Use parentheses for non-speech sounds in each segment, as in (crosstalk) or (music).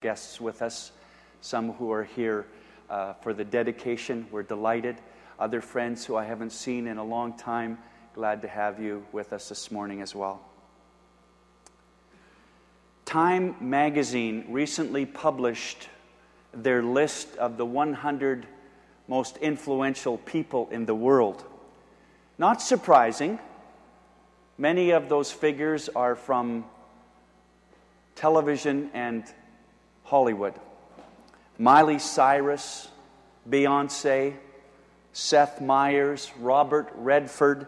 guests with us, some who are here uh, for the dedication. We're delighted. Other friends who I haven't seen in a long time, glad to have you with us this morning as well. Time magazine recently published their list of the 100 most influential people in the world. Not surprising, many of those figures are from television and Hollywood. Miley Cyrus, Beyonce, Seth Meyers, Robert Redford,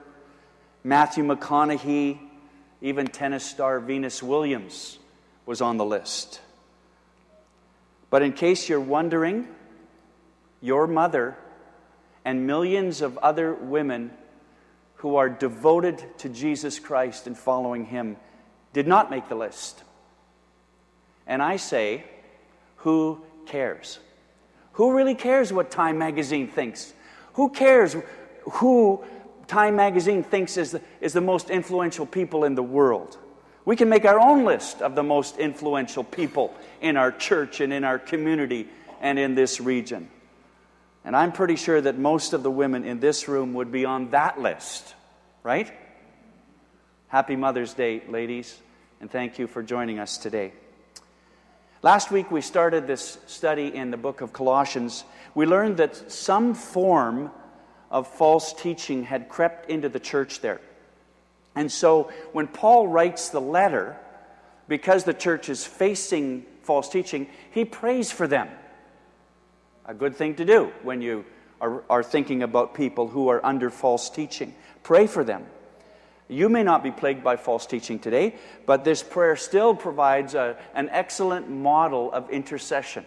Matthew McConaughey, even tennis star Venus Williams was on the list. But in case you're wondering, your mother and millions of other women who are devoted to Jesus Christ and following Him did not make the list. And I say, who cares? Who really cares what Time magazine thinks? Who cares who Time magazine thinks is the, is the most influential people in the world? We can make our own list of the most influential people in our church and in our community and in this region. And I'm pretty sure that most of the women in this room would be on that list, right? Happy Mother's Day, ladies, and thank you for joining us today. Last week we started this study in the book of Colossians. We learned that some form of false teaching had crept into the church there. And so when Paul writes the letter, because the church is facing false teaching, he prays for them. A good thing to do when you are, are thinking about people who are under false teaching. Pray for them. You may not be plagued by false teaching today, but this prayer still provides a, an excellent model of intercession.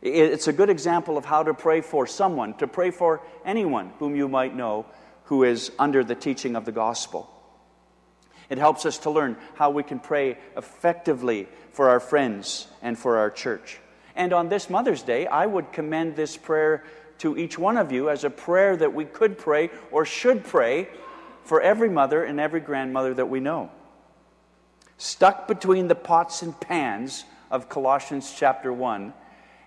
It's a good example of how to pray for someone, to pray for anyone whom you might know who is under the teaching of the gospel. It helps us to learn how we can pray effectively for our friends and for our church. And on this Mother's Day, I would commend this prayer to each one of you as a prayer that we could pray or should pray for every mother and every grandmother that we know. Stuck between the pots and pans of Colossians chapter 1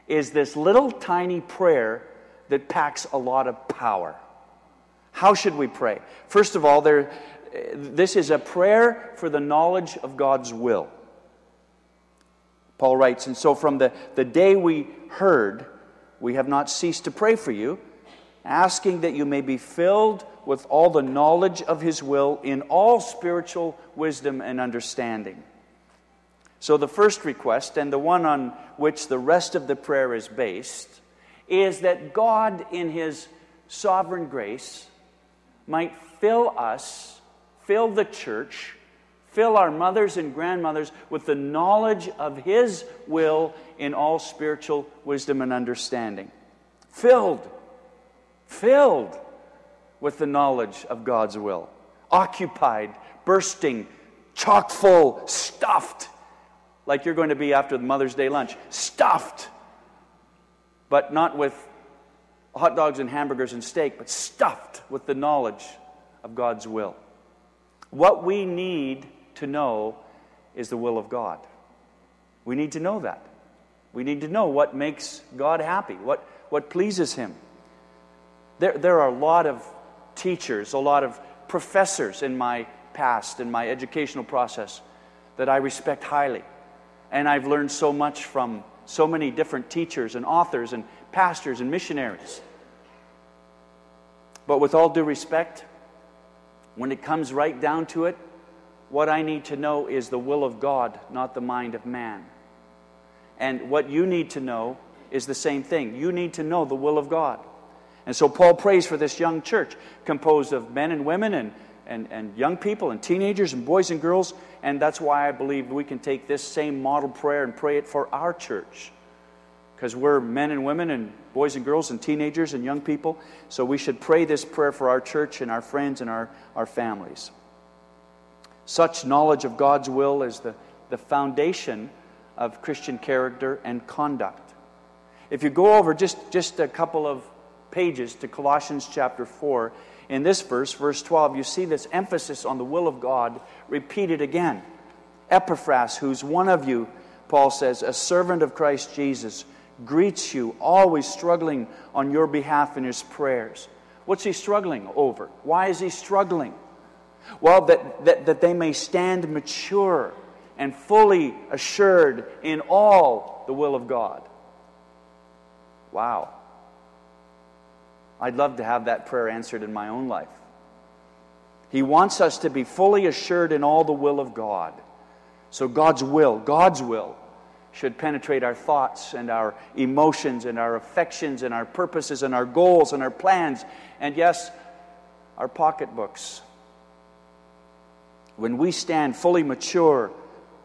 is this little tiny prayer that packs a lot of power. How should we pray? First of all, there, this is a prayer for the knowledge of God's will. Paul writes, And so from the, the day we heard, we have not ceased to pray for you, asking that you may be filled with all the knowledge of his will in all spiritual wisdom and understanding. So, the first request, and the one on which the rest of the prayer is based, is that God, in his sovereign grace, might fill us, fill the church, fill our mothers and grandmothers with the knowledge of his will in all spiritual wisdom and understanding. Filled, filled with the knowledge of God's will. Occupied, bursting, chock full, stuffed, like you're going to be after the Mother's Day lunch. Stuffed, but not with hot dogs and hamburgers and steak, but stuffed with the knowledge of God's will. What we need to know is the will of God. We need to know that. We need to know what makes God happy, what, what pleases Him. There, there are a lot of teachers, a lot of professors in my past, in my educational process, that I respect highly. And I've learned so much from so many different teachers and authors and pastors and missionaries. But with all due respect, when it comes right down to it, what I need to know is the will of God, not the mind of man. And what you need to know is the same thing. You need to know the will of God. And so Paul prays for this young church composed of men and women and, and, and young people and teenagers and boys and girls. And that's why I believe we can take this same model prayer and pray it for our church. Because we're men and women and boys and girls and teenagers and young people. So we should pray this prayer for our church and our friends and our, our families. Such knowledge of God's will is the, the foundation of Christian character and conduct. If you go over just, just a couple of pages to Colossians chapter 4, in this verse, verse 12, you see this emphasis on the will of God repeated again. Epaphras, who's one of you, Paul says, a servant of Christ Jesus greets you, always struggling on your behalf in his prayers. What's he struggling over? Why is he struggling? Well, that, that, that they may stand mature and fully assured in all the will of God. Wow. I'd love to have that prayer answered in my own life. He wants us to be fully assured in all the will of God. So, God's will, God's will, should penetrate our thoughts and our emotions and our affections and our purposes and our goals and our plans and, yes, our pocketbooks. When we stand fully mature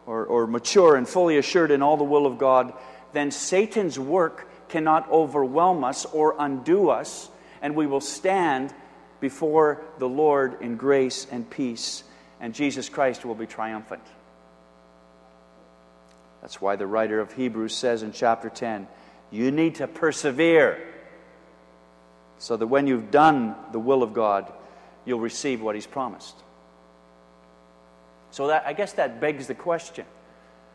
or, or mature and fully assured in all the will of God, then Satan's work cannot overwhelm us or undo us, and we will stand before the Lord in grace and peace, and Jesus Christ will be triumphant. That's why the writer of Hebrews says in chapter 10 you need to persevere so that when you've done the will of God, you'll receive what He's promised. So that, I guess that begs the question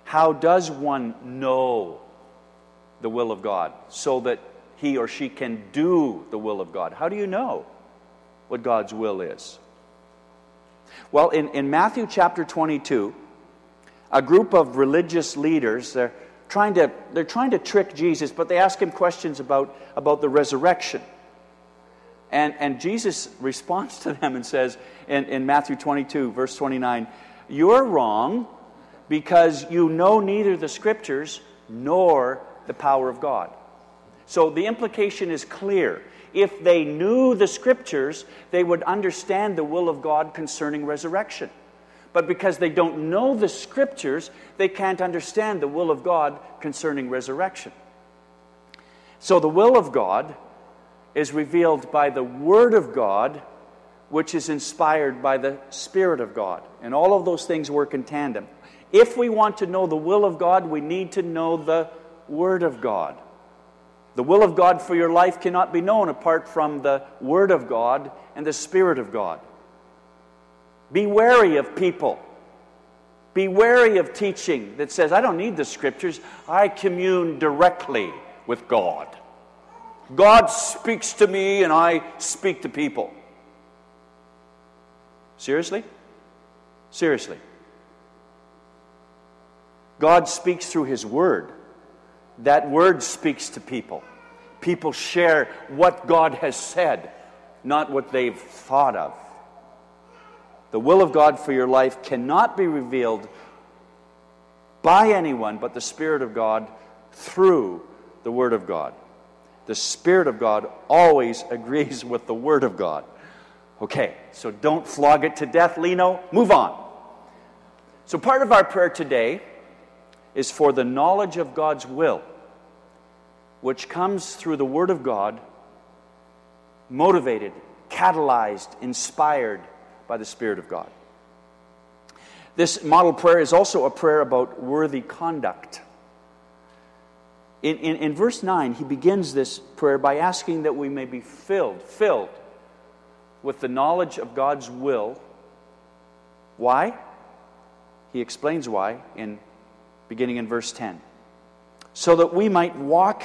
how does one know the will of God so that he or she can do the will of God? How do you know what God's will is? Well, in, in Matthew chapter 22, a group of religious leaders, they're trying to, they're trying to trick Jesus, but they ask him questions about, about the resurrection. And, and Jesus (laughs) responds to them and says in, in Matthew 22, verse 29, You're wrong because you know neither the scriptures nor the power of God. So the implication is clear. If they knew the scriptures, they would understand the will of God concerning resurrection. But because they don't know the scriptures, they can't understand the will of God concerning resurrection. So the will of God is revealed by the Word of God, which is inspired by the Spirit of God. And all of those things work in tandem. If we want to know the will of God, we need to know the Word of God. The will of God for your life cannot be known apart from the Word of God and the Spirit of God. Be wary of people. Be wary of teaching that says, I don't need the scriptures, I commune directly with God. God speaks to me and I speak to people. Seriously? Seriously. God speaks through His Word. That Word speaks to people. People share what God has said, not what they've thought of. The will of God for your life cannot be revealed by anyone but the Spirit of God through the Word of God. The Spirit of God always (laughs) agrees with the Word of God. Okay, so don't flog it to death, Leno. Move on. So, part of our prayer today is for the knowledge of God's will, which comes through the Word of God, motivated, catalyzed, inspired by the Spirit of God. This model prayer is also a prayer about worthy conduct. In, in, in, verse 9, he begins this prayer by asking that we may be filled, filled with the knowledge of God's will. Why? He explains why in beginning in verse 10. So that we might walk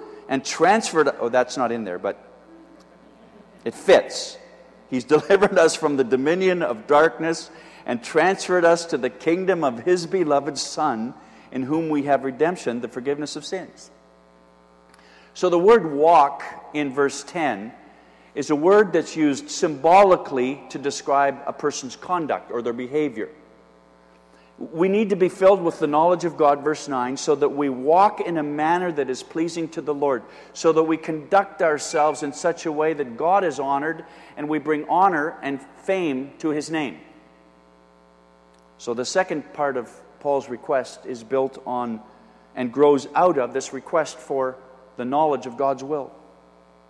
and transferred. Oh, that's not in there, but it fits He's (laughs) delivered us from the dominion of darkness and transferred us to the kingdom of His beloved Son, in whom we have redemption, the forgiveness of sins. So the word walk in verse 10 is a word that's used symbolically to describe a person's conduct or their behavior. We need to be filled with the knowledge of God, verse 9, so that we walk in a manner that is pleasing to the Lord, so that we conduct ourselves in such a way that God is honored and we bring honor and fame to his name. So the second part of Paul's request is built on and grows out of this request for the knowledge of God's will.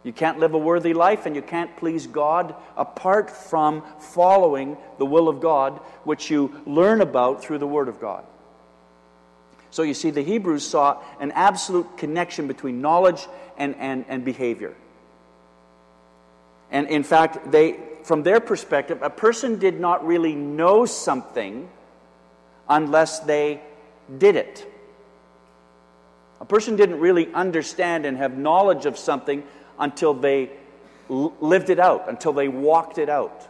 You can't live a worthy life and you can't please God apart from following the will of God, which you learn about through the Word of God. So you see, the Hebrews saw an absolute connection between knowledge and, and, and behavior. And in fact, they, from their perspective, a person did not really know something unless they did it. A person didn't really understand and have knowledge of something until they lived it out, until they walked it out.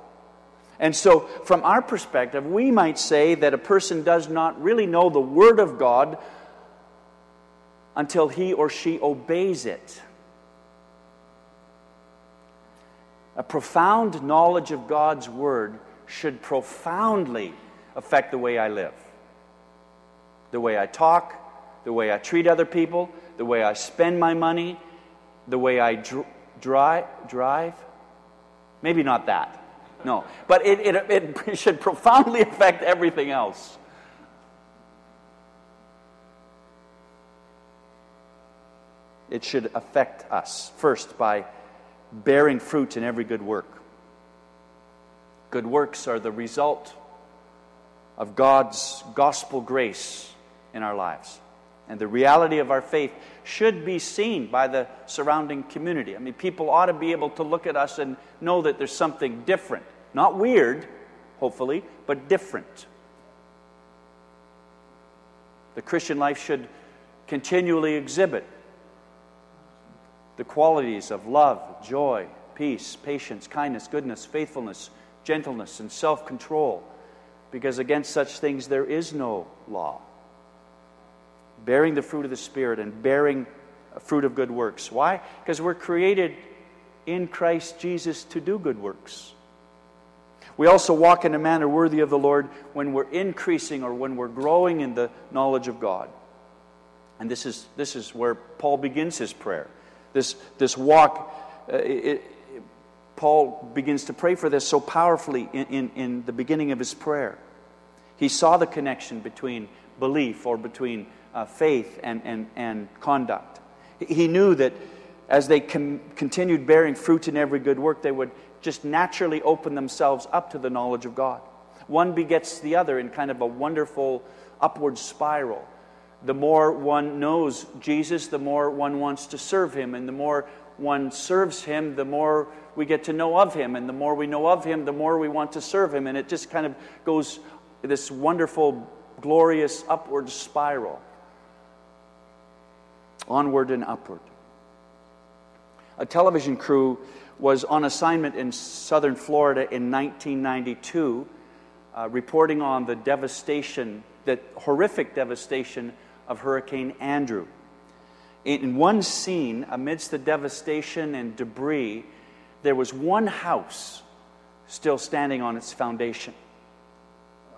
And so, from our perspective, we might say that a person does not really know the Word of God until he or she obeys it. A profound knowledge of God's Word should profoundly affect the way I live, the way I talk, the way I treat other people, the way I spend my money, the way I dr- drive, drive. Maybe not that. No. But it, it, it (laughs) should profoundly affect everything else. It should affect us first by bearing fruit in every good work. Good works are the result of God's gospel grace in our lives. And the reality of our faith should be seen by the surrounding community. I mean, people ought to be able to look at us and know that there's something different. Not weird, hopefully, but different. The Christian life should continually exhibit the qualities of love, joy, peace, patience, kindness, goodness, faithfulness, gentleness, and self control, because against such things there is no law. Bearing the fruit of the Spirit and bearing fruit of good works. Why? Because we're created in Christ Jesus to do good works. We also walk in a manner worthy of the Lord when we're increasing or when we're growing in the knowledge of God. And this is, this is where Paul begins his prayer. This, this walk, uh, it, Paul begins to pray for this so powerfully in, in, in the beginning of his prayer. He saw the connection between belief or between uh, faith and, and, and conduct. He knew that as they com- continued bearing fruit in every good work, they would just naturally open themselves up to the knowledge of God. One begets the other in kind of a wonderful upward spiral the more one knows Jesus, the more one wants to serve him. And the more one serves him, the more we get to know of him. And the more we know of him, the more we want to serve him. And it just kind of goes this wonderful, glorious upward spiral. Onward and upward. A television crew was on assignment in southern Florida in 1992, uh, reporting on the devastation, the horrific devastation of Hurricane Andrew. In one scene, amidst the devastation and debris, there was one house still standing on its foundation.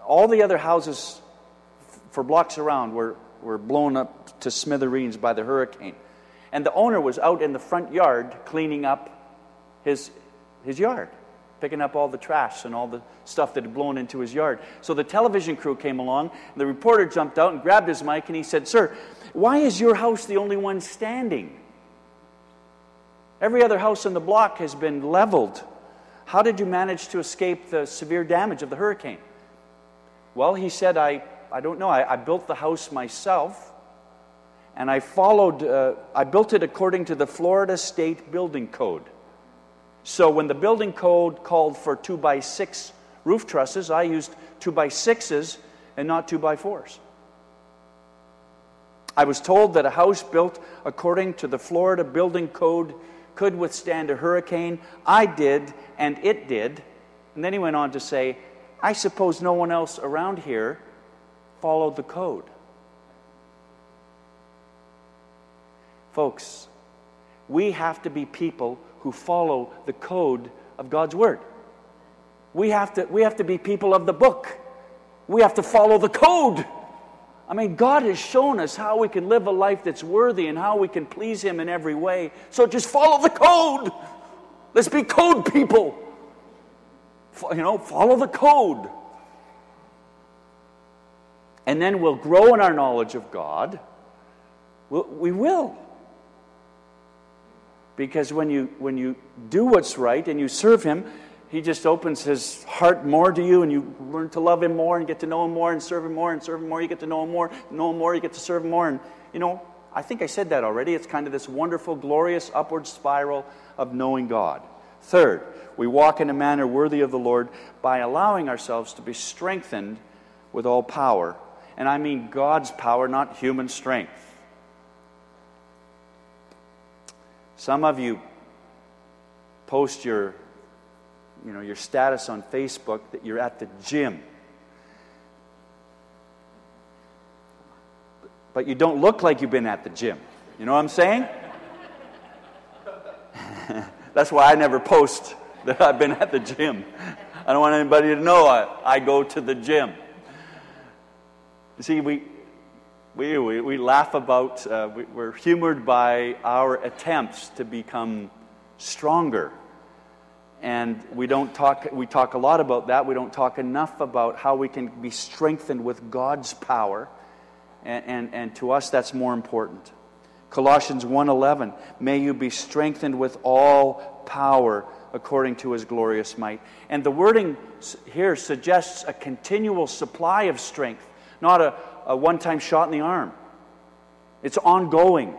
All the other houses for blocks around were, were blown up to smithereens by the hurricane. And the owner was out in the front yard cleaning up his, his yard picking up all the trash and all the stuff that had blown into his yard. So the television crew came along, and the reporter jumped out and grabbed his mic and he said, Sir, why is your house the only one standing? Every other house in the block has been leveled. How did you manage to escape the severe damage of the hurricane? Well, he said, I, I don't know. I, I built the house myself, and I followed, uh, I built it according to the Florida State Building Code. So when the building code called for two by six roof trusses, I used two by sixes and not two by fours. I was told that a house built according to the Florida building code could withstand a hurricane. I did, and it did. And then he went on to say, I suppose no one else around here followed the code. Folks, we have to be people who follow the code of God's Word. We have to, we have to be people of the book. We have to follow the code. I mean, God has shown us how we can live a life that's worthy and how we can please Him in every way. So just follow the code. Let's be code people. You know, follow the code. And then we'll grow in our knowledge of God we will. Because when you, when you do what's right and you serve Him, He just opens His heart more to you and you learn to love Him more and get to know Him more and serve Him more and serve Him more. You get to know Him more, know Him more, you get to serve Him more. And, you know, I think I said that already. It's kind of this wonderful, glorious upward spiral of knowing God. Third, we walk in a manner worthy of the Lord by allowing ourselves to be strengthened with all power. And I mean God's power, not human strength. Some of you post your, you know, your status on Facebook that you're at the gym. But you don't look like you've been at the gym. You know what I'm saying? (laughs) That's why I never post that I've been at the gym. I don't want anybody to know I, I go to the gym. You see, we, we, we, we laugh about, uh, we, we're humored by our attempts to become stronger. And we don't talk, we talk a lot about that. We don't talk enough about how we can be strengthened with God's power. And, and, and to us, that's more important. Colossians 1:11 May you be strengthened with all power according to his glorious might. And the wording here suggests a continual supply of strength, not a a one time shot in the arm. It's ongoing.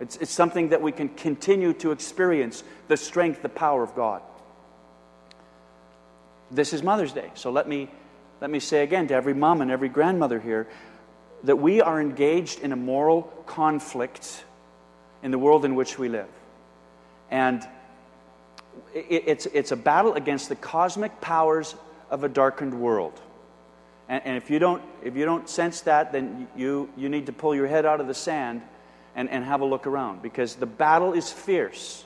It's, it's something that we can continue to experience the strength, the power of God. This is Mother's Day. So let me, let me say again to every mom and every grandmother here that we are engaged in a moral conflict in the world in which we live. And it, it's, it's a battle against the cosmic powers of a darkened world. And, and, if, you don't, if you don't sense that, then you, you need to pull your head out of the sand and, and have a look around because the battle is fierce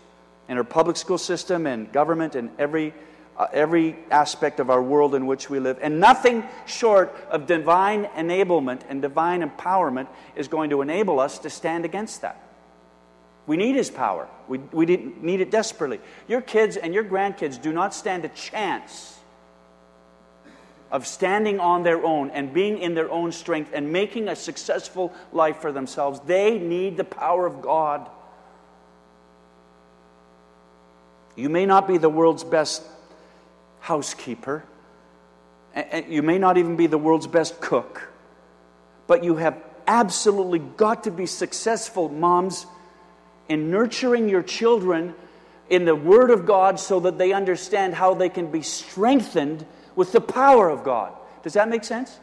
in our public school system and government and every, uh, every aspect of our world in which we live. And nothing short of divine enablement and divine empowerment is going to enable us to stand against that. We need His power. We, we need it desperately. Your kids and your grandkids do not stand a chance of standing on their own and being in their own strength and making a successful life for themselves. They need the power of God. You may not be the world's best housekeeper, and you may not even be the world's best cook, but you have absolutely got to be successful, moms, in nurturing your children in the Word of God so that they understand how they can be strengthened with the power of God. Does that make sense?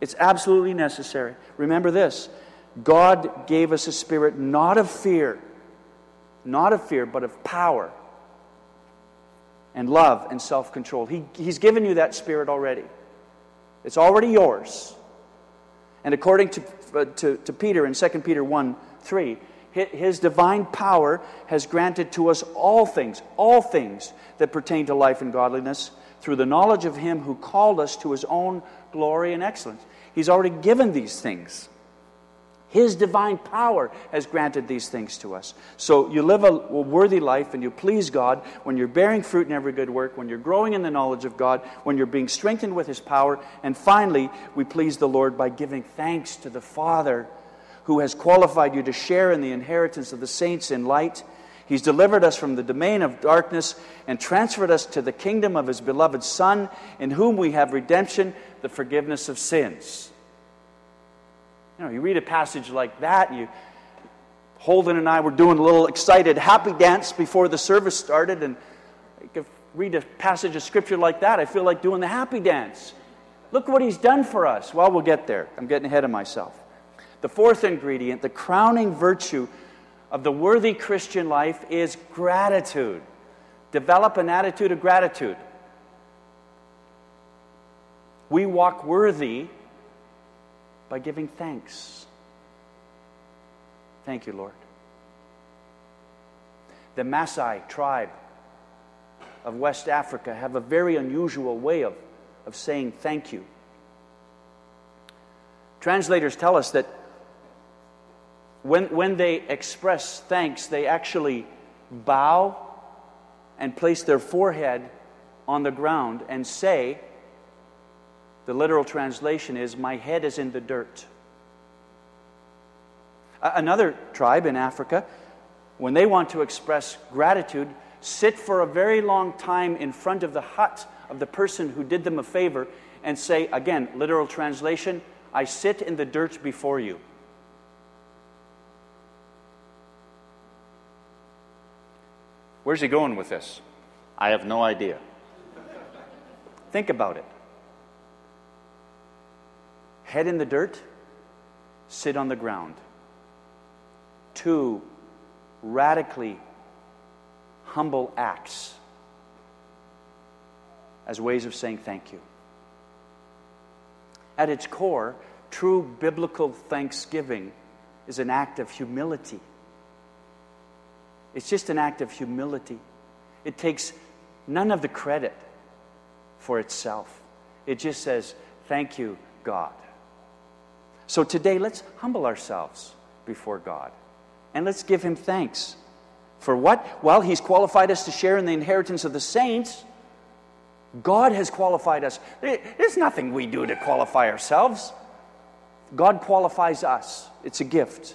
It's absolutely necessary. Remember this God gave us a spirit not of fear, not of fear, but of power and love and self control. He, he's given you that spirit already, it's already yours. And according to, uh, to, to Peter in 2 Peter 1 3, his divine power has granted to us all things, all things that pertain to life and godliness through the knowledge of Him who called us to His own glory and excellence. He's already given these things. His divine power has granted these things to us. So you live a, worthy life and you please God when you're bearing fruit in every good work, when you're growing in the knowledge of God, when you're being strengthened with His power. And finally, we please the Lord by giving thanks to the Father who has qualified you to share in the inheritance of the saints in light. He's delivered us from the domain of darkness and transferred us to the kingdom of His beloved Son, in whom we have redemption, the forgiveness of sins. You know, you read a passage like that, you Holden and I were doing a little excited happy dance before the service started, and I read a passage of scripture like that, I feel like doing the happy dance. Look what he's done for us. Well, we'll get there. I'm getting ahead of myself. The fourth ingredient, the crowning virtue of the worthy Christian life is gratitude. Develop an attitude of gratitude. We walk worthy by giving thanks. Thank you, Lord. The Maasai tribe of West Africa have a very unusual way of, of saying thank you. Translators tell us that when, when they express thanks, they actually bow and place their forehead on the ground and say, the literal translation is, My head is in the dirt. Another tribe in Africa, when they want to express gratitude, sit for a very long time in front of the hut of the person who did them a favor and say, again, literal translation, I sit in the dirt before you. Where's he going with this? I have no idea. Think about it. Head in the dirt, sit on the ground. Two radically humble acts as ways of saying thank you. At its core, true biblical thanksgiving is an act of humility. It's just an act of humility. It takes none of the credit for itself. It just says, Thank you, God. So today, let's humble ourselves before God and let's give Him thanks. For what? Well, He's qualified us to share in the inheritance of the saints. God has qualified us. There's nothing we do to qualify ourselves. God qualifies us. It's a gift,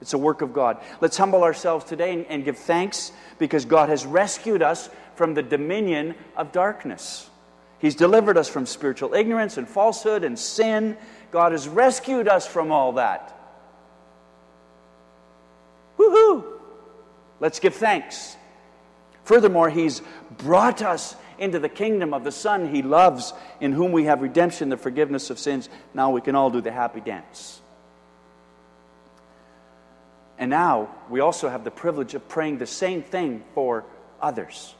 it's a work of God. Let's humble ourselves today and give thanks because God has rescued us from the dominion of darkness. He's delivered us from spiritual ignorance and falsehood and sin. God has rescued us from all that. Woohoo! Let's give thanks. Furthermore, He's brought us into the kingdom of the Son He loves, in whom we have redemption, the forgiveness of sins. Now we can all do the happy dance. And now we also have the privilege of praying the same thing for others.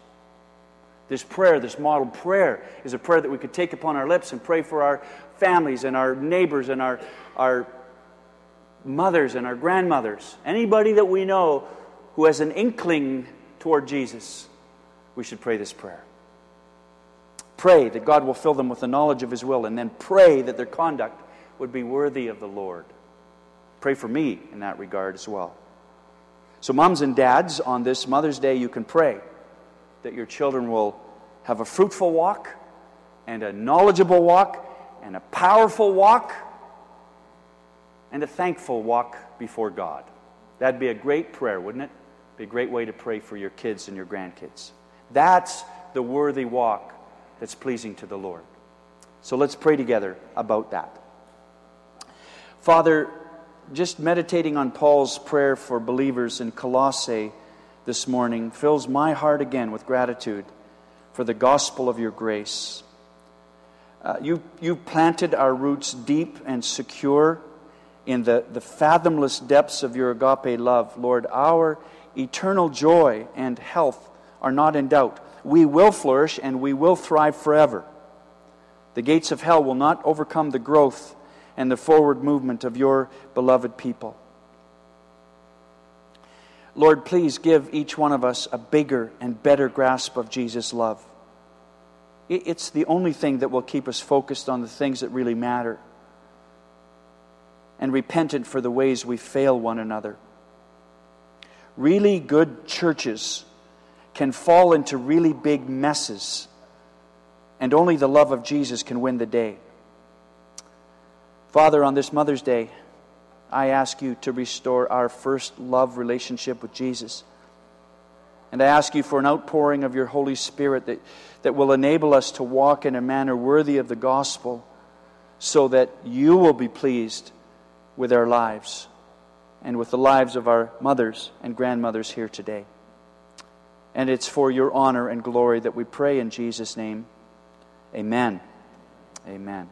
This prayer, this model prayer, is a prayer that we could take upon our lips and pray for our families and our neighbors and our, our mothers and our grandmothers. Anybody that we know who has an inkling toward Jesus, we should pray this prayer. Pray that God will fill them with the knowledge of His will, and then pray that their conduct would be worthy of the Lord. Pray for me in that regard as well. So, moms and dads, on this Mother's Day, you can pray that your children will have a fruitful walk and a knowledgeable walk and a powerful walk and a thankful walk before God. That'd be a great prayer, wouldn't it? Be a great way to pray for your kids and your grandkids. That's the worthy walk that's pleasing to the Lord. So let's pray together about that. Father, just meditating on Paul's prayer for believers in Colossae this morning fills my heart again with gratitude for the gospel of your grace. Uh, you, you planted our roots deep and secure in the, the fathomless depths of your agape love. Lord, our eternal joy and health are not in doubt. We will flourish and we will thrive forever. The gates of hell will not overcome the growth and the forward movement of your beloved people. Lord, please give each one of us a bigger and better grasp of Jesus' love. It's the only thing that will keep us focused on the things that really matter and repentant for the ways we fail one another. Really good churches can fall into really big messes, and only the love of Jesus can win the day. Father, on this Mother's Day, I ask you to restore our first love relationship with Jesus. And I ask you for an outpouring of your Holy Spirit that, that will enable us to walk in a manner worthy of the gospel so that you will be pleased with our lives and with the lives of our mothers and grandmothers here today. And it's for your honor and glory that we pray in Jesus' name. Amen. Amen.